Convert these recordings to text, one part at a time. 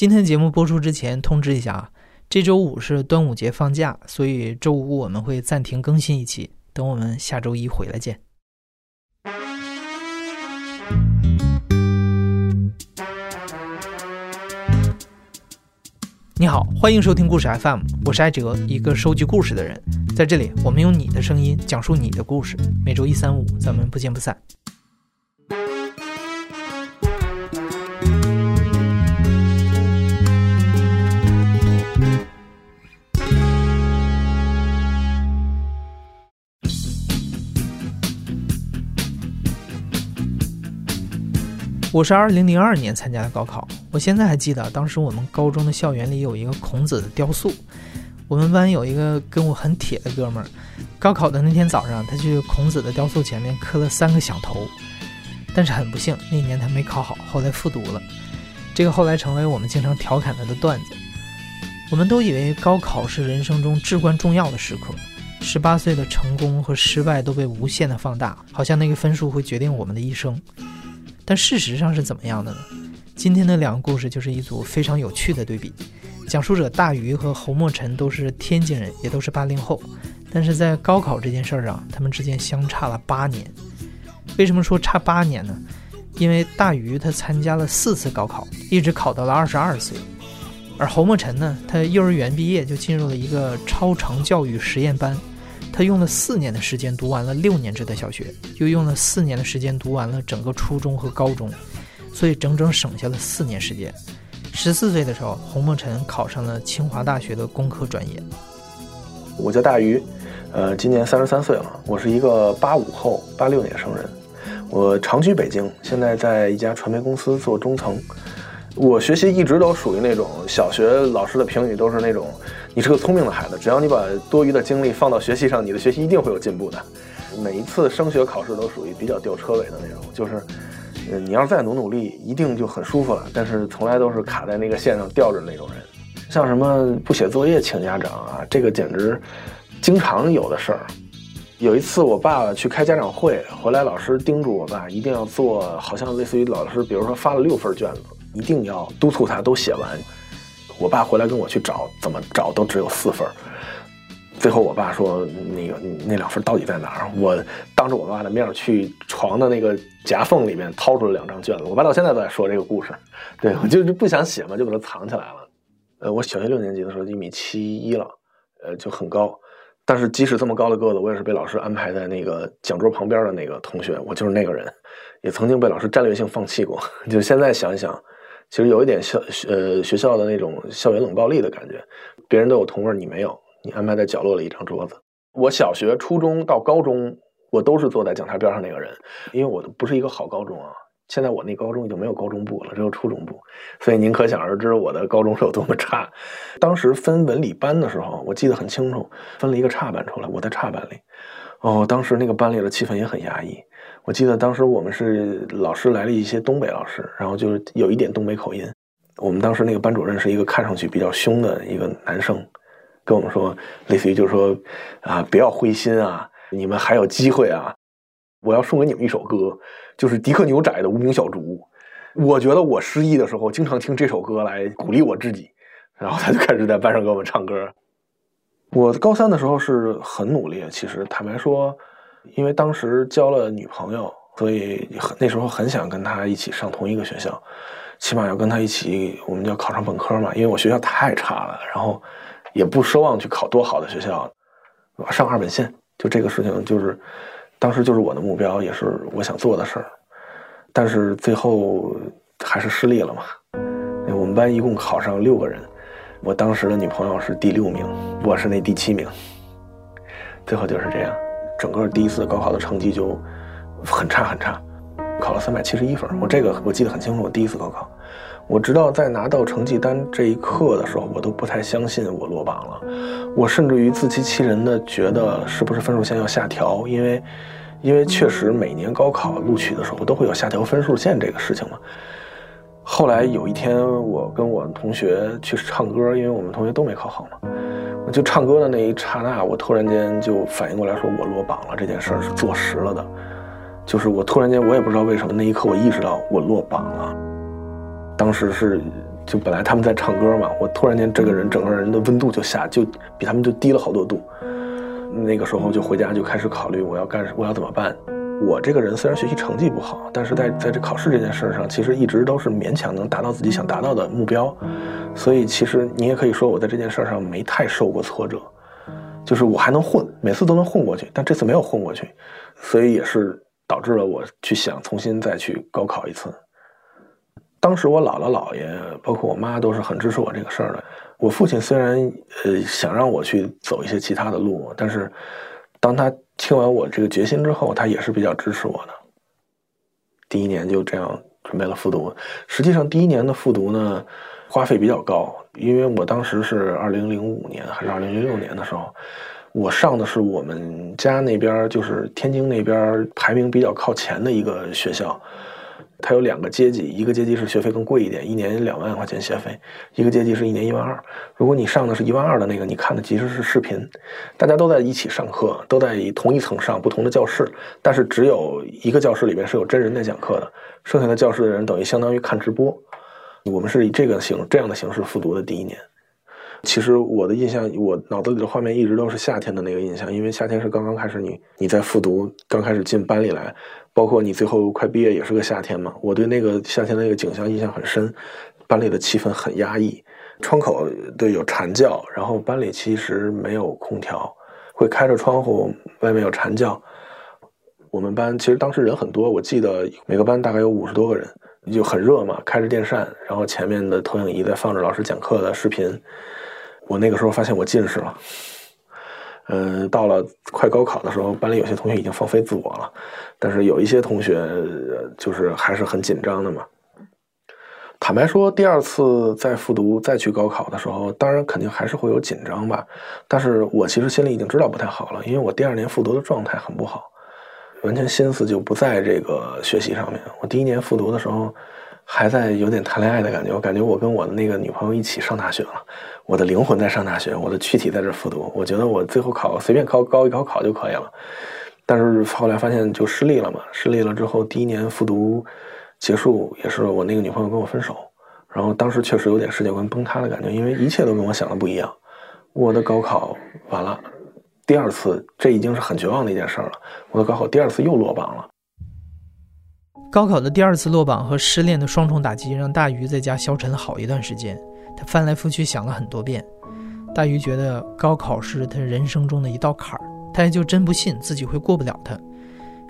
今天节目播出之前通知一下啊，这周五是端午节放假，所以周五我们会暂停更新一期，等我们下周一回来见。你好，欢迎收听故事 FM，我是艾哲，一个收集故事的人。在这里，我们用你的声音讲述你的故事。每周一、三、五，咱们不见不散。我是二零零二年参加的高考，我现在还记得，当时我们高中的校园里有一个孔子的雕塑。我们班有一个跟我很铁的哥们儿，高考的那天早上，他去孔子的雕塑前面磕了三个响头。但是很不幸，那年他没考好，后来复读了。这个后来成为我们经常调侃他的段子。我们都以为高考是人生中至关重要的时刻，十八岁的成功和失败都被无限的放大，好像那个分数会决定我们的一生。但事实上是怎么样的呢？今天的两个故事就是一组非常有趣的对比。讲述者大鱼和侯墨尘都是天津人，也都是八零后，但是在高考这件事儿上，他们之间相差了八年。为什么说差八年呢？因为大鱼他参加了四次高考，一直考到了二十二岁，而侯墨尘呢，他幼儿园毕业就进入了一个超长教育实验班。他用了四年的时间读完了六年制的小学，又用了四年的时间读完了整个初中和高中，所以整整省下了四年时间。十四岁的时候，洪梦辰考上了清华大学的工科专业。我叫大鱼，呃，今年三十三岁了。我是一个八五后，八六年生人。我长居北京，现在在一家传媒公司做中层。我学习一直都属于那种小学老师的评语都是那种。你是个聪明的孩子，只要你把多余的精力放到学习上，你的学习一定会有进步的。每一次升学考试都属于比较吊车尾的那种，就是，嗯，你要是再努努力，一定就很舒服了。但是从来都是卡在那个线上吊着那种人。像什么不写作业请家长啊，这个简直经常有的事儿。有一次我爸爸去开家长会，回来老师叮嘱我爸一定要做，好像类似于老师，比如说发了六份卷子，一定要督促他都写完。我爸回来跟我去找，怎么找都只有四份最后我爸说：“那个那两份到底在哪儿？”我当着我爸的面去床的那个夹缝里面掏出了两张卷子。我爸到现在都在说这个故事。对我就是不想写嘛，就把它藏起来了。呃，我小学六年级的时候一米七一了，呃，就很高。但是即使这么高的个子，我也是被老师安排在那个讲桌旁边的那个同学。我就是那个人，也曾经被老师战略性放弃过。就现在想一想。其实有一点校呃学校的那种校园冷暴力的感觉，别人都有同位，你没有，你安排在角落里一张桌子。我小学、初中到高中，我都是坐在讲台边上那个人，因为我不是一个好高中啊。现在我那高中已经没有高中部了，只有初中部，所以您可想而知我的高中是有多么差。当时分文理班的时候，我记得很清楚，分了一个差班出来，我在差班里。哦，当时那个班里的气氛也很压抑。我记得当时我们是老师来了一些东北老师，然后就是有一点东北口音。我们当时那个班主任是一个看上去比较凶的一个男生，跟我们说，类似于就是说，啊，不要灰心啊，你们还有机会啊！我要送给你们一首歌，就是迪克牛仔的《无名小卒》。我觉得我失意的时候，经常听这首歌来鼓励我自己。然后他就开始在班上给我们唱歌。我高三的时候是很努力，其实坦白说。因为当时交了女朋友，所以很那时候很想跟她一起上同一个学校，起码要跟她一起，我们要考上本科嘛。因为我学校太差了，然后也不奢望去考多好的学校，上二本线，就这个事情就是当时就是我的目标，也是我想做的事儿。但是最后还是失利了嘛。我们班一共考上六个人，我当时的女朋友是第六名，我是那第七名，最后就是这样。整个第一次高考的成绩就很差很差，考了三百七十一分。我这个我记得很清楚。我第一次高考，我直到在拿到成绩单这一刻的时候，我都不太相信我落榜了。我甚至于自欺欺人的觉得是不是分数线要下调，因为因为确实每年高考录取的时候都会有下调分数线这个事情嘛。后来有一天，我跟我同学去唱歌，因为我们同学都没考好嘛。就唱歌的那一刹那，我突然间就反应过来，说我落榜了，这件事儿是坐实了的。就是我突然间，我也不知道为什么，那一刻我意识到我落榜了。当时是就本来他们在唱歌嘛，我突然间这个人整个人的温度就下，就比他们就低了好多度。那个时候就回家就开始考虑我要干我要怎么办。我这个人虽然学习成绩不好，但是在在这考试这件事上，其实一直都是勉强能达到自己想达到的目标。所以其实你也可以说我在这件事上没太受过挫折，就是我还能混，每次都能混过去。但这次没有混过去，所以也是导致了我去想重新再去高考一次。当时我姥姥姥爷包括我妈都是很支持我这个事儿的。我父亲虽然呃想让我去走一些其他的路，但是当他听完我这个决心之后，他也是比较支持我的。第一年就这样准备了复读。实际上第一年的复读呢，花费比较高，因为我当时是二零零五年还是二零零六年的时候，我上的是我们家那边就是天津那边排名比较靠前的一个学校。它有两个阶级，一个阶级是学费更贵一点，一年两万块钱学费；一个阶级是一年一万二。如果你上的是一万二的那个，你看的其实是视频，大家都在一起上课，都在同一层上不同的教室，但是只有一个教室里面是有真人在讲课的，剩下的教室的人等于相当于看直播。我们是以这个形这样的形式复读的第一年。其实我的印象，我脑子里的画面一直都是夏天的那个印象，因为夏天是刚刚开始，你你在复读，刚开始进班里来。包括你最后快毕业也是个夏天嘛，我对那个夏天那个景象印象很深，班里的气氛很压抑，窗口对有蝉叫，然后班里其实没有空调，会开着窗户，外面有蝉叫。我们班其实当时人很多，我记得每个班大概有五十多个人，就很热嘛，开着电扇，然后前面的投影仪在放着老师讲课的视频。我那个时候发现我近视了。嗯，到了快高考的时候，班里有些同学已经放飞自我了，但是有一些同学就是还是很紧张的嘛。坦白说，第二次再复读再去高考的时候，当然肯定还是会有紧张吧。但是我其实心里已经知道不太好了，因为我第二年复读的状态很不好，完全心思就不在这个学习上面。我第一年复读的时候。还在有点谈恋爱的感觉，我感觉我跟我的那个女朋友一起上大学了，我的灵魂在上大学，我的躯体在这复读。我觉得我最后考随便考高一高考就可以了，但是后来发现就失利了嘛。失利了之后，第一年复读结束，也是我那个女朋友跟我分手。然后当时确实有点世界观崩塌的感觉，因为一切都跟我想的不一样。我的高考完了，第二次，这已经是很绝望的一件事了。我的高考第二次又落榜了。高考的第二次落榜和失恋的双重打击，让大鱼在家消沉了好一段时间。他翻来覆去想了很多遍。大鱼觉得高考是他人生中的一道坎儿，他也就真不信自己会过不了它。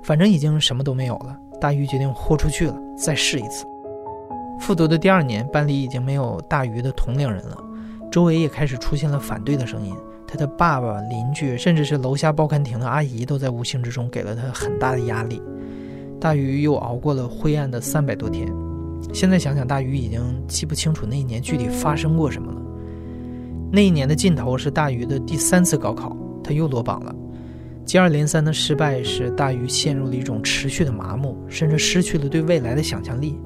反正已经什么都没有了，大鱼决定豁出去了，再试一次。复读的第二年，班里已经没有大鱼的同龄人了，周围也开始出现了反对的声音。他的爸爸、邻居，甚至是楼下报刊亭的阿姨，都在无形之中给了他很大的压力。大鱼又熬过了灰暗的三百多天，现在想想，大鱼已经记不清楚那一年具体发生过什么了。那一年的尽头是大鱼的第三次高考，他又落榜了。接二连三的失败使大鱼陷入了一种持续的麻木，甚至失去了对未来的想象力。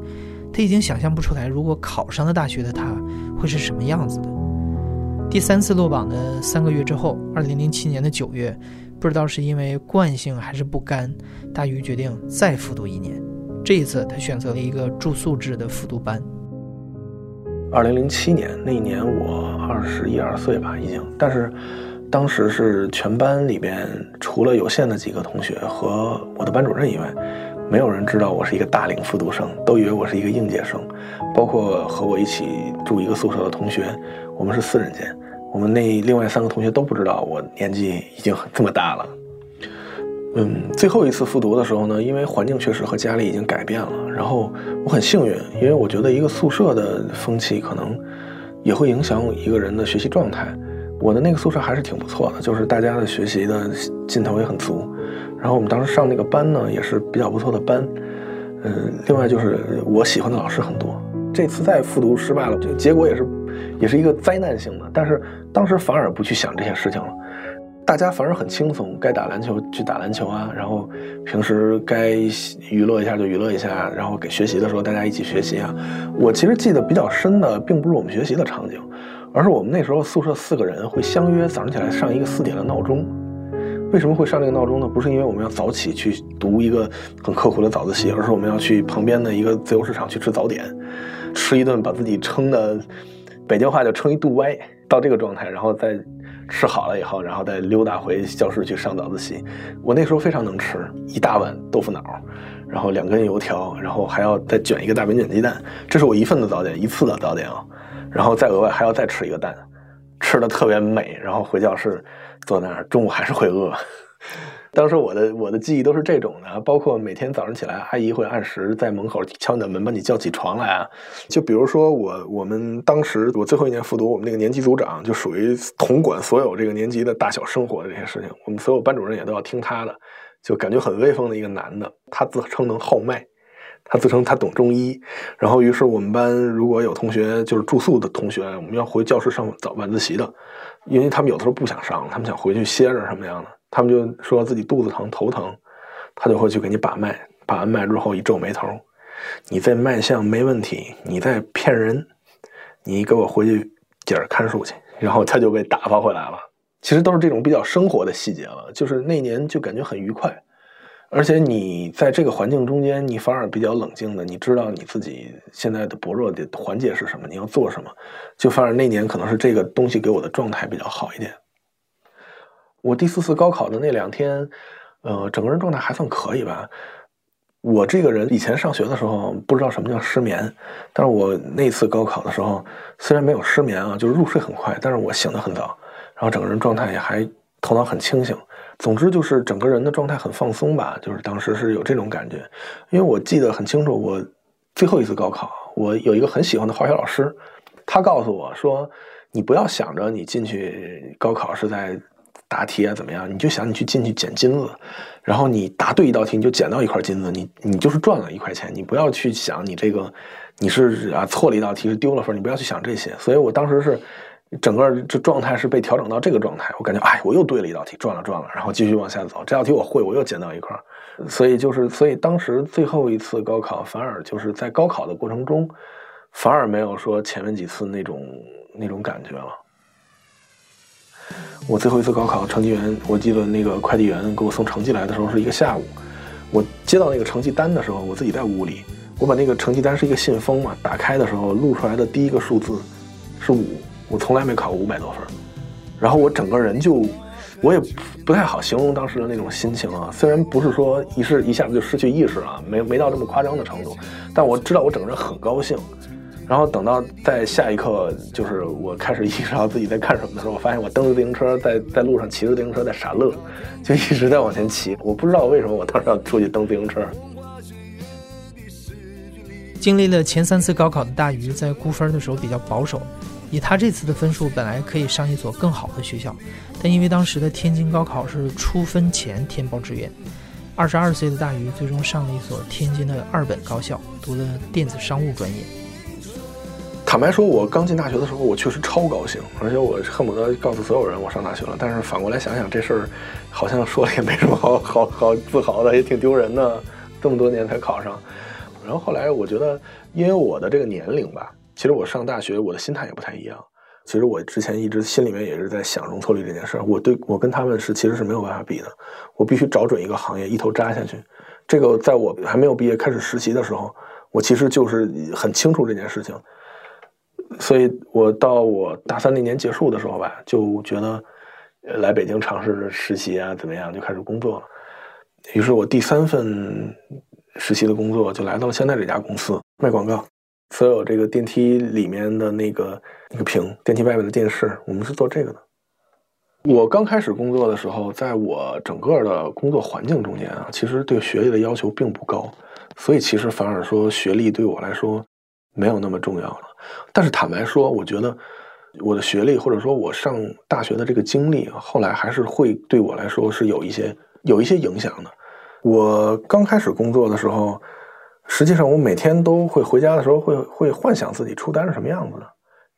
他已经想象不出来，如果考上了大学的他会是什么样子的。第三次落榜的三个月之后，二零零七年的九月。不知道是因为惯性还是不甘，大鱼决定再复读一年。这一次，他选择了一个住宿制的复读班。二零零七年那一年，我二十一二岁吧，已经。但是，当时是全班里边除了有限的几个同学和我的班主任以外，没有人知道我是一个大龄复读生，都以为我是一个应届生。包括和我一起住一个宿舍的同学，我们是四人间。我们那另外三个同学都不知道我年纪已经这么大了。嗯，最后一次复读的时候呢，因为环境确实和家里已经改变了，然后我很幸运，因为我觉得一个宿舍的风气可能也会影响一个人的学习状态。我的那个宿舍还是挺不错的，就是大家的学习的劲头也很足。然后我们当时上那个班呢，也是比较不错的班。嗯，另外就是我喜欢的老师很多。这次再复读失败了，这个结果也是。也是一个灾难性的，但是当时反而不去想这些事情了，大家反而很轻松，该打篮球去打篮球啊，然后平时该娱乐一下就娱乐一下，然后给学习的时候大家一起学习啊。我其实记得比较深的，并不是我们学习的场景，而是我们那时候宿舍四个人会相约早上起来上一个四点的闹钟。为什么会上这个闹钟呢？不是因为我们要早起去读一个很刻苦的早自习，而是我们要去旁边的一个自由市场去吃早点。吃一顿把自己撑的，北京话就撑一肚歪，到这个状态，然后再吃好了以后，然后再溜达回教室去上早自习。我那时候非常能吃，一大碗豆腐脑，然后两根油条，然后还要再卷一个大饼卷鸡蛋，这是我一份的早点，一次的早点啊，然后再额外还要再吃一个蛋，吃的特别美，然后回教室坐那儿，中午还是会饿。当时我的我的记忆都是这种的，包括每天早上起来，阿姨会按时在门口敲你的门，把你叫起床来啊。就比如说我我们当时我最后一年复读，我们那个年级组长就属于统管所有这个年级的大小生活的这些事情，我们所有班主任也都要听他的，就感觉很威风的一个男的。他自称能号脉，他自称他懂中医。然后于是我们班如果有同学就是住宿的同学，我们要回教室上早晚自习的，因为他们有的时候不想上，他们想回去歇着什么样的。他们就说自己肚子疼、头疼，他就会去给你把脉，把完脉之后一皱眉头，你这脉象没问题，你在骗人，你给我回去接着看书去。然后他就被打发回来了。其实都是这种比较生活的细节了，就是那年就感觉很愉快，而且你在这个环境中间，你反而比较冷静的，你知道你自己现在的薄弱的环节是什么，你要做什么，就反而那年可能是这个东西给我的状态比较好一点。我第四次高考的那两天，呃，整个人状态还算可以吧。我这个人以前上学的时候不知道什么叫失眠，但是我那次高考的时候，虽然没有失眠啊，就是入睡很快，但是我醒得很早，然后整个人状态也还头脑很清醒。总之就是整个人的状态很放松吧，就是当时是有这种感觉。因为我记得很清楚，我最后一次高考，我有一个很喜欢的化学老师，他告诉我说：“你不要想着你进去高考是在。”答题啊，怎么样？你就想你去进去捡金子，然后你答对一道题，你就捡到一块金子，你你就是赚了一块钱。你不要去想你这个你是啊错了一道题是丢了分，你不要去想这些。所以我当时是整个这状态是被调整到这个状态，我感觉哎，我又对了一道题，赚了赚了，然后继续往下走。这道题我会，我又捡到一块，所以就是所以当时最后一次高考，反而就是在高考的过程中，反而没有说前面几次那种那种感觉了。我最后一次高考成绩员，我记得那个快递员给我送成绩来的时候是一个下午。我接到那个成绩单的时候，我自己在屋里，我把那个成绩单是一个信封嘛，打开的时候录出来的第一个数字是五，我从来没考过五百多分。然后我整个人就，我也不太好形容当时的那种心情啊。虽然不是说一是一下子就失去意识了，没没到这么夸张的程度，但我知道我整个人很高兴。然后等到在下一刻，就是我开始意识到自己在干什么的时候，我发现我蹬着自行车在在路上骑着自行车在傻乐，就一直在往前骑。我不知道为什么我当时要出去蹬自行车。经历了前三次高考的大鱼，在估分的时候比较保守，以他这次的分数，本来可以上一所更好的学校，但因为当时的天津高考是出分前填报志愿，二十二岁的大鱼最终上了一所天津的二本高校，读了电子商务专业。坦白说，我刚进大学的时候，我确实超高兴，而且我恨不得告诉所有人我上大学了。但是反过来想想，这事儿好像说了也没什么好好好自豪的，也挺丢人的。这么多年才考上，然后后来我觉得，因为我的这个年龄吧，其实我上大学我的心态也不太一样。其实我之前一直心里面也是在想容错率这件事儿。我对我跟他们是其实是没有办法比的。我必须找准一个行业，一头扎下去。这个在我还没有毕业开始实习的时候，我其实就是很清楚这件事情。所以，我到我大三那年结束的时候吧，就觉得来北京尝试实习啊，怎么样，就开始工作了。于是我第三份实习的工作就来到了现在这家公司卖广告。所有这个电梯里面的那个那个屏，电梯外面的电视，我们是做这个的。我刚开始工作的时候，在我整个的工作环境中间啊，其实对学历的要求并不高，所以其实反而说学历对我来说没有那么重要了。但是坦白说，我觉得我的学历或者说我上大学的这个经历，后来还是会对我来说是有一些有一些影响的。我刚开始工作的时候，实际上我每天都会回家的时候会会幻想自己出单是什么样子的，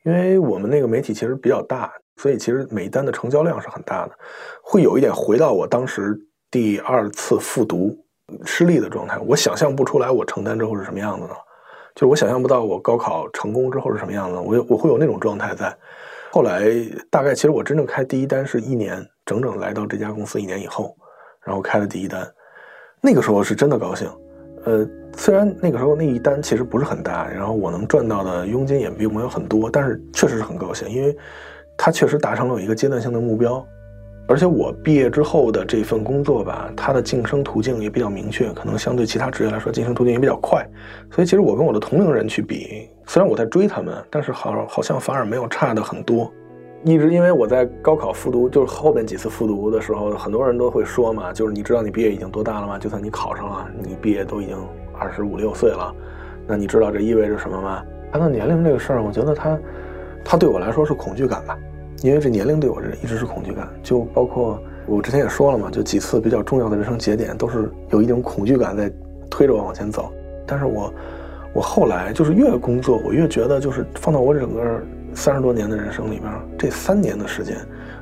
因为我们那个媒体其实比较大，所以其实每一单的成交量是很大的，会有一点回到我当时第二次复读失利的状态。我想象不出来我承担之后是什么样子的。就我想象不到我高考成功之后是什么样子，我我会有那种状态在。后来大概其实我真正开第一单是一年整整来到这家公司一年以后，然后开了第一单，那个时候是真的高兴。呃，虽然那个时候那一单其实不是很大，然后我能赚到的佣金也并没有很多，但是确实是很高兴，因为它确实达成了我一个阶段性的目标。而且我毕业之后的这份工作吧，它的晋升途径也比较明确，可能相对其他职业来说，晋升途径也比较快。所以其实我跟我的同龄人去比，虽然我在追他们，但是好好像反而没有差的很多。一直因为我在高考复读，就是后边几次复读的时候，很多人都会说嘛，就是你知道你毕业已经多大了吗？就算你考上了，你毕业都已经二十五六岁了，那你知道这意味着什么吗？谈到年龄这个事儿，我觉得它，它对我来说是恐惧感吧。因为这年龄对我这一直是恐惧感，就包括我之前也说了嘛，就几次比较重要的人生节点，都是有一种恐惧感在推着我往前走。但是我，我后来就是越工作，我越觉得就是放到我整个三十多年的人生里边，这三年的时间，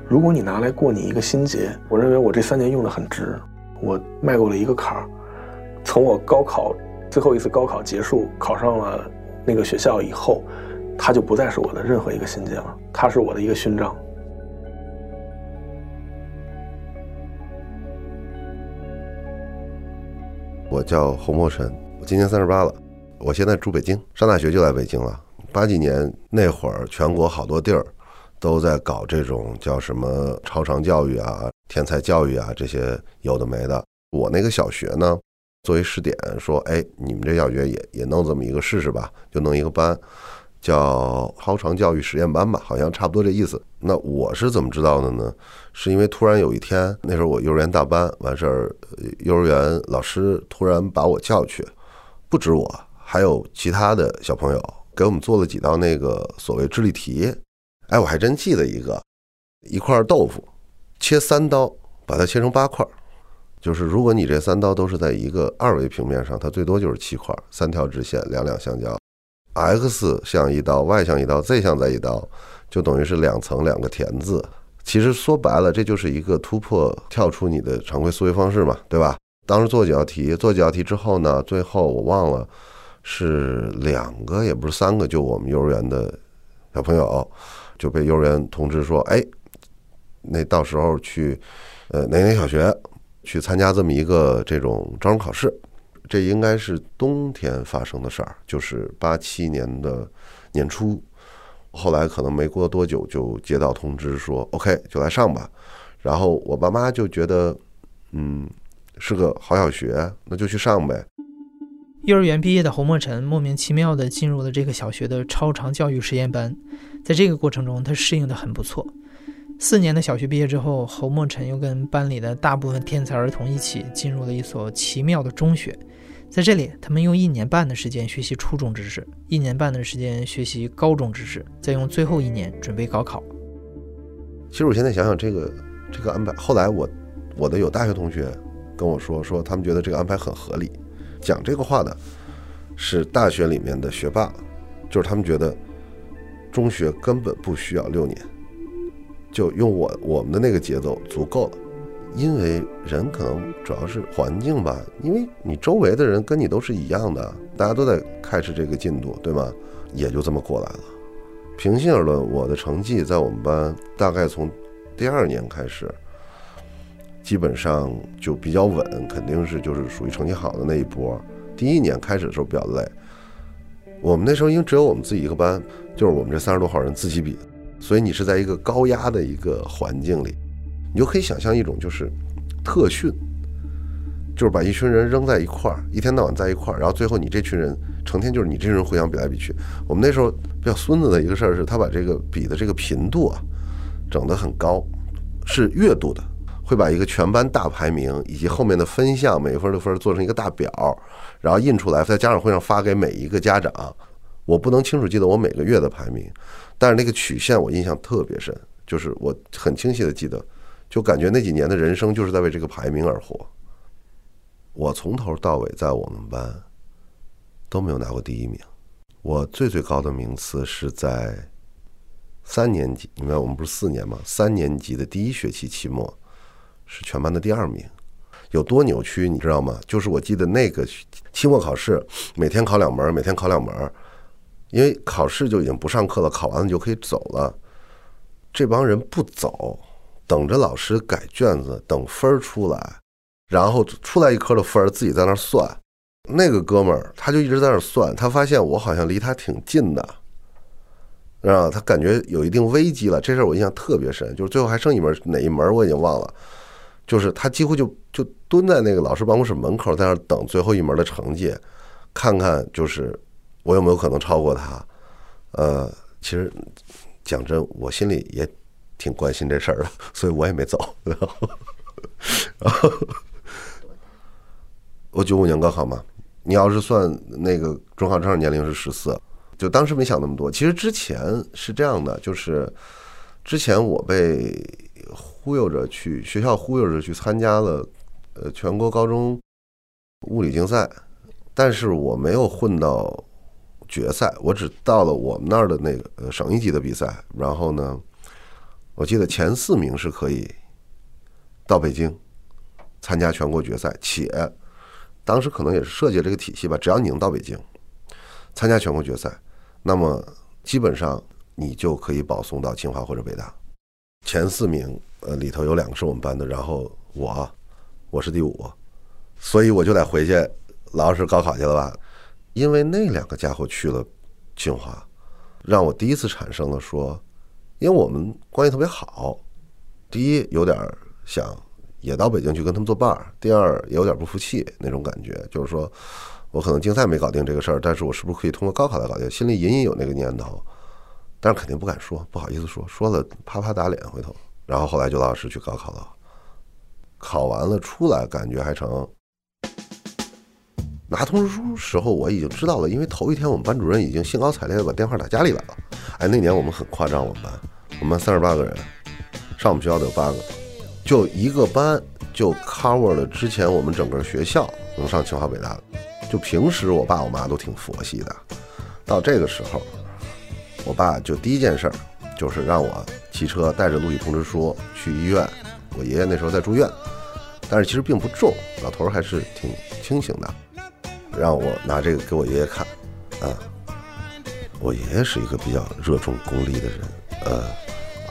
如果你拿来过你一个心结，我认为我这三年用的很值。我迈过了一个坎儿，从我高考最后一次高考结束，考上了那个学校以后。它就不再是我的任何一个心结了，它是我的一个勋章。我叫侯墨尘，我今年三十八了，我现在住北京，上大学就来北京了。八几年那会儿，全国好多地儿都在搞这种叫什么超常教育啊、天才教育啊这些有的没的。我那个小学呢，作为试点，说，哎，你们这小学也也弄这么一个试试吧，就弄一个班。叫超常教育实验班吧，好像差不多这意思。那我是怎么知道的呢？是因为突然有一天，那时候我幼儿园大班完事儿，幼儿园老师突然把我叫去，不止我，还有其他的小朋友，给我们做了几道那个所谓智力题。哎，我还真记得一个，一块豆腐，切三刀，把它切成八块，就是如果你这三刀都是在一个二维平面上，它最多就是七块，三条直线，两两相交。X 像一刀，Y 像一刀，Z 像再一刀，就等于是两层两个田字。其实说白了，这就是一个突破，跳出你的常规思维方式嘛，对吧？当时做几道题，做几道题之后呢，最后我忘了是两个也不是三个，就我们幼儿园的小朋友就被幼儿园通知说，哎，那到时候去呃哪哪小学去参加这么一个这种招生考试。这应该是冬天发生的事儿，就是八七年的年初，后来可能没过多久就接到通知说，OK 就来上吧。然后我爸妈就觉得，嗯，是个好小学，那就去上呗。幼儿园毕业的侯墨尘莫名其妙地进入了这个小学的超常教育实验班，在这个过程中，他适应的很不错。四年的小学毕业之后，侯墨尘又跟班里的大部分天才儿童一起进入了一所奇妙的中学。在这里，他们用一年半的时间学习初中知识，一年半的时间学习高中知识，再用最后一年准备高考。其实我现在想想，这个这个安排，后来我我的有大学同学跟我说，说他们觉得这个安排很合理。讲这个话的是大学里面的学霸，就是他们觉得中学根本不需要六年，就用我我们的那个节奏足够了。因为人可能主要是环境吧，因为你周围的人跟你都是一样的，大家都在开始这个进度，对吗？也就这么过来了。平心而论，我的成绩在我们班大概从第二年开始，基本上就比较稳，肯定是就是属于成绩好的那一波。第一年开始的时候比较累，我们那时候因为只有我们自己一个班，就是我们这三十多号人自己比，所以你是在一个高压的一个环境里。你就可以想象一种就是特训，就是把一群人扔在一块儿，一天到晚在一块儿，然后最后你这群人成天就是你这群人互相比来比去。我们那时候比较孙子的一个事儿是，他把这个比的这个频度啊整得很高，是月度的，会把一个全班大排名以及后面的分项每分的分做成一个大表，然后印出来，在家长会上发给每一个家长。我不能清楚记得我每个月的排名，但是那个曲线我印象特别深，就是我很清晰的记得。就感觉那几年的人生就是在为这个排名而活。我从头到尾在我们班都没有拿过第一名，我最最高的名次是在三年级，因为我们不是四年嘛，三年级的第一学期期末是全班的第二名。有多扭曲，你知道吗？就是我记得那个期末考试，每天考两门，每天考两门，因为考试就已经不上课了，考完了就可以走了。这帮人不走。等着老师改卷子，等分儿出来，然后出来一科的分儿自己在那儿算，那个哥们儿他就一直在那儿算，他发现我好像离他挺近的，啊，他感觉有一定危机了。这事儿我印象特别深，就是最后还剩一门哪一门我已经忘了，就是他几乎就就蹲在那个老师办公室门口，在那儿等最后一门的成绩，看看就是我有没有可能超过他。呃，其实讲真，我心里也挺关心这事儿的，所以我也没走。然后，我九五年高考嘛，你要是算那个中考正好年龄是十四，就当时没想那么多。其实之前是这样的，就是之前我被忽悠着去学校忽悠着去参加了呃全国高中物理竞赛，但是我没有混到决赛，我只到了我们那儿的那个呃省一级的比赛。然后呢，我记得前四名是可以到北京参加全国决赛，且。当时可能也是设计这个体系吧，只要你能到北京参加全国决赛，那么基本上你就可以保送到清华或者北大。前四名，呃，里头有两个是我们班的，然后我，我是第五，所以我就得回去老老实实高考去了吧。因为那两个家伙去了清华，让我第一次产生了说，因为我们关系特别好，第一有点想。也到北京去跟他们作伴儿。第二，也有点不服气那种感觉，就是说我可能竞赛没搞定这个事儿，但是我是不是可以通过高考来搞定？心里隐隐有那个念头，但是肯定不敢说，不好意思说，说了啪啪打脸。回头，然后后来就老师去高考了，考完了出来感觉还成。拿通知书时候我已经知道了，因为头一天我们班主任已经兴高采烈的把电话打家里来了。哎，那年我们很夸张，我们班我们班三十八个人，上我们学校的有八个。就一个班就 cover 了之前我们整个学校能上清华北大的，就平时我爸我妈都挺佛系的，到这个时候，我爸就第一件事儿就是让我骑车带着录取通知书去医院，我爷爷那时候在住院，但是其实并不重，老头还是挺清醒的，让我拿这个给我爷爷看，啊，我爷爷是一个比较热衷功利的人，呃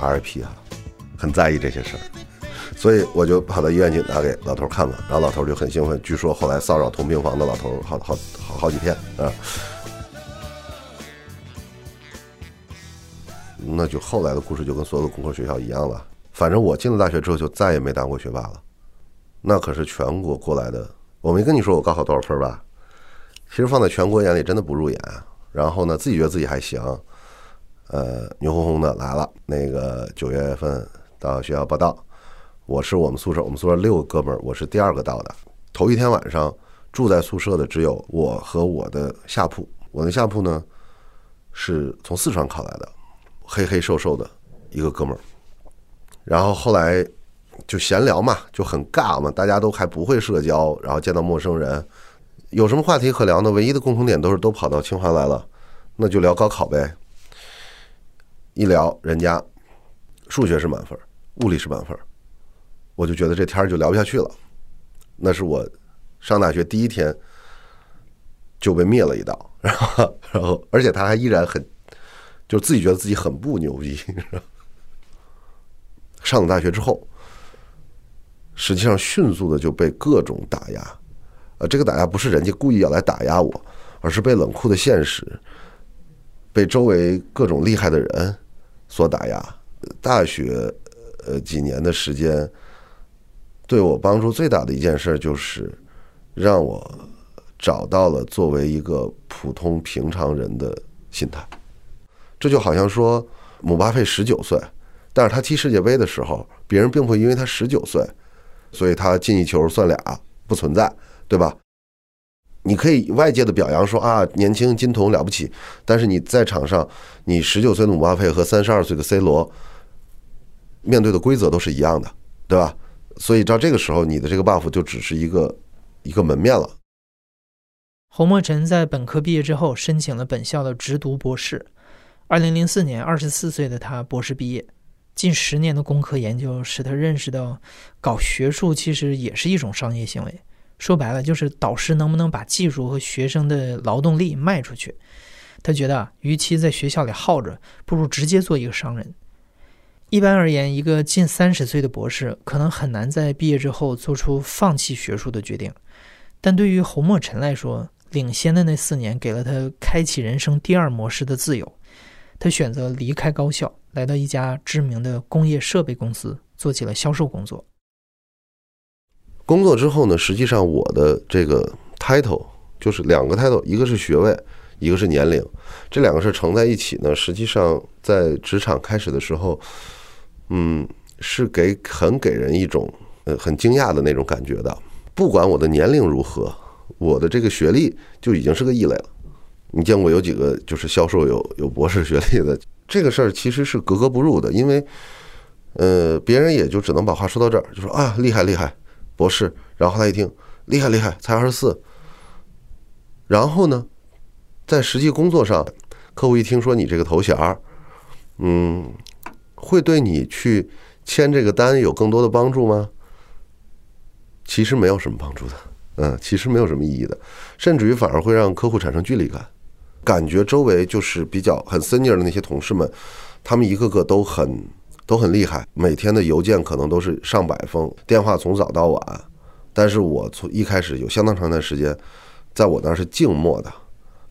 ，RIP 啊，很在意这些事儿。所以我就跑到医院去拿给老头看了，然后老头就很兴奋。据说后来骚扰同病房的老头好好好好几天啊。那就后来的故事就跟所有的工科学校一样了。反正我进了大学之后就再也没当过学霸了。那可是全国过来的，我没跟你说我高考多少分吧？其实放在全国眼里真的不入眼。然后呢，自己觉得自己还行，呃，牛哄哄的来了。那个九月份到学校报道。我是我们宿舍，我们宿舍六个哥们儿，我是第二个到的。头一天晚上住在宿舍的只有我和我的下铺。我的下铺呢是从四川考来的，黑黑瘦瘦的一个哥们儿。然后后来就闲聊嘛，就很尬嘛，大家都还不会社交，然后见到陌生人，有什么话题可聊呢？唯一的共同点都是都跑到清华来了，那就聊高考呗。一聊，人家数学是满分，物理是满分。我就觉得这天儿就聊不下去了，那是我上大学第一天就被灭了一刀，然后，然后，而且他还依然很，就自己觉得自己很不牛逼。上了大学之后，实际上迅速的就被各种打压，呃，这个打压不是人家故意要来打压我，而是被冷酷的现实，被周围各种厉害的人所打压。大学呃几年的时间。对我帮助最大的一件事，就是让我找到了作为一个普通平常人的心态。这就好像说，姆巴佩十九岁，但是他踢世界杯的时候，别人并不会因为他十九岁，所以他进一球算俩，不存在，对吧？你可以外界的表扬说啊，年轻金童了不起，但是你在场上，你十九岁的姆巴佩和三十二岁的 C 罗面对的规则都是一样的，对吧？所以到这个时候，你的这个 buff 就只是一个一个门面了。侯墨尘在本科毕业之后，申请了本校的直读博士。二零零四年，二十四岁的他博士毕业，近十年的工科研究使他认识到，搞学术其实也是一种商业行为。说白了，就是导师能不能把技术和学生的劳动力卖出去。他觉得，与其在学校里耗着，不如直接做一个商人。一般而言，一个近三十岁的博士可能很难在毕业之后做出放弃学术的决定。但对于侯墨尘来说，领先的那四年给了他开启人生第二模式的自由。他选择离开高校，来到一家知名的工业设备公司，做起了销售工作。工作之后呢，实际上我的这个 title 就是两个 title，一个是学位，一个是年龄，这两个事乘在一起呢，实际上在职场开始的时候，嗯，是给很给人一种呃很惊讶的那种感觉的。不管我的年龄如何，我的这个学历就已经是个异类了。你见过有几个就是销售有有博士学历的？这个事儿其实是格格不入的，因为呃，别人也就只能把话说到这儿，就说啊厉害厉害。博士，然后他一听，厉害厉害，才二十四。然后呢，在实际工作上，客户一听说你这个头衔儿，嗯，会对你去签这个单有更多的帮助吗？其实没有什么帮助的，嗯，其实没有什么意义的，甚至于反而会让客户产生距离感，感觉周围就是比较很 senior 的那些同事们，他们一个个都很。都很厉害，每天的邮件可能都是上百封，电话从早到晚。但是我从一开始有相当长一段时间，在我那儿是静默的，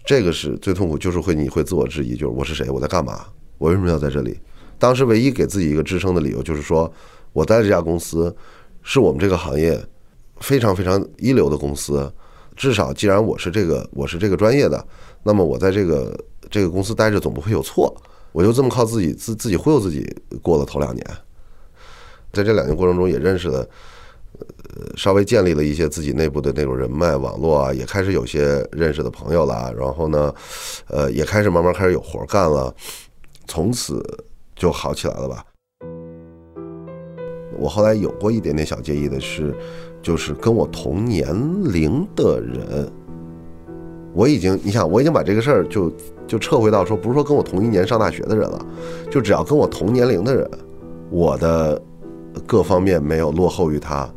这个是最痛苦，就是会你会自我质疑，就是我是谁，我在干嘛，我为什么要在这里？当时唯一给自己一个支撑的理由，就是说我在这家公司是我们这个行业非常非常一流的公司，至少既然我是这个我是这个专业的，那么我在这个这个公司待着总不会有错。我就这么靠自己自自己忽悠自己过了头两年，在这两年过程中也认识了，呃，稍微建立了一些自己内部的那种人脉网络啊，也开始有些认识的朋友了，然后呢，呃，也开始慢慢开始有活干了，从此就好起来了吧。我后来有过一点点小介意的是，就是跟我同年龄的人。我已经，你想，我已经把这个事儿就就撤回到说，不是说跟我同一年上大学的人了，就只要跟我同年龄的人，我的各方面没有落后于他，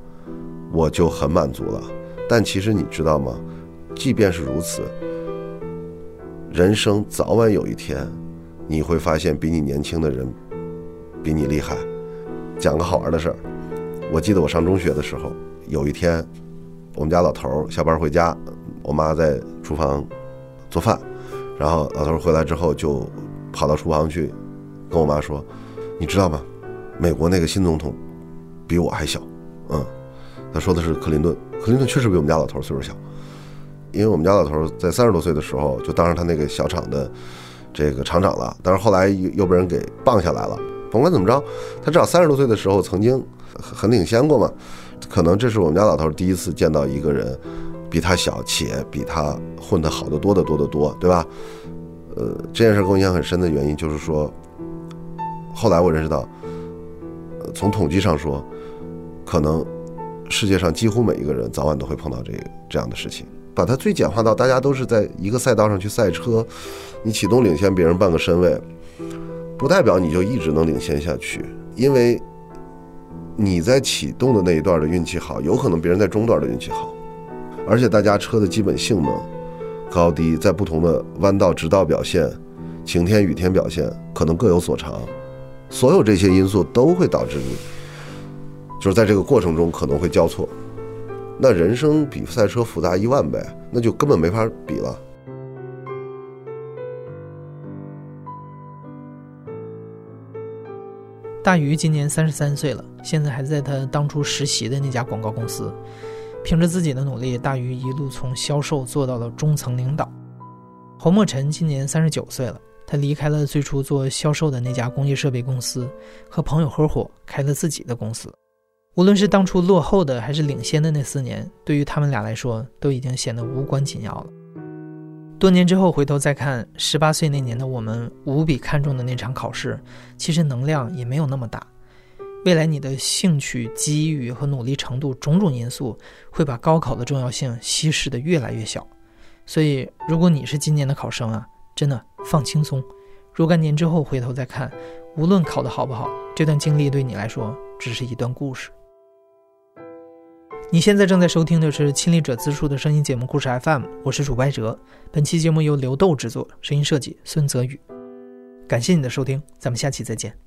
我就很满足了。但其实你知道吗？即便是如此，人生早晚有一天，你会发现比你年轻的人比你厉害。讲个好玩的事儿，我记得我上中学的时候，有一天，我们家老头儿下班回家。我妈在厨房做饭，然后老头回来之后就跑到厨房去跟我妈说：“你知道吗？美国那个新总统比我还小。”嗯，他说的是克林顿。克林顿确实比我们家老头岁数小，因为我们家老头在三十多岁的时候就当上他那个小厂的这个厂长了，但是后来又又被人给棒下来了。甭管怎么着，他至少三十多岁的时候曾经很领先过嘛。可能这是我们家老头第一次见到一个人。比他小，且比他混得好得多得多得多，对吧？呃，这件事给我印象很深的原因就是说，后来我认识到，从统计上说，可能世界上几乎每一个人早晚都会碰到这个这样的事情。把它最简化到大家都是在一个赛道上去赛车，你启动领先别人半个身位，不代表你就一直能领先下去，因为你在启动的那一段的运气好，有可能别人在中段的运气好。而且大家车的基本性能、高低，在不同的弯道、直道表现、晴天、雨天表现，可能各有所长。所有这些因素都会导致你，就是在这个过程中可能会交错。那人生比赛车复杂一万倍，那就根本没法比了。大鱼今年三十三岁了，现在还在他当初实习的那家广告公司。凭着自己的努力，大鱼一路从销售做到了中层领导。侯墨尘今年三十九岁了，他离开了最初做销售的那家工业设备公司，和朋友合伙开了自己的公司。无论是当初落后的还是领先的那四年，对于他们俩来说都已经显得无关紧要了。多年之后回头再看，十八岁那年的我们无比看重的那场考试，其实能量也没有那么大。未来你的兴趣、机遇和努力程度种种因素，会把高考的重要性稀释的越来越小。所以，如果你是今年的考生啊，真的放轻松。若干年之后回头再看，无论考得好不好，这段经历对你来说只是一段故事。你现在正在收听的是亲历者自述的声音节目《故事 FM》，我是主播哲。本期节目由刘豆制作，声音设计孙泽宇。感谢你的收听，咱们下期再见。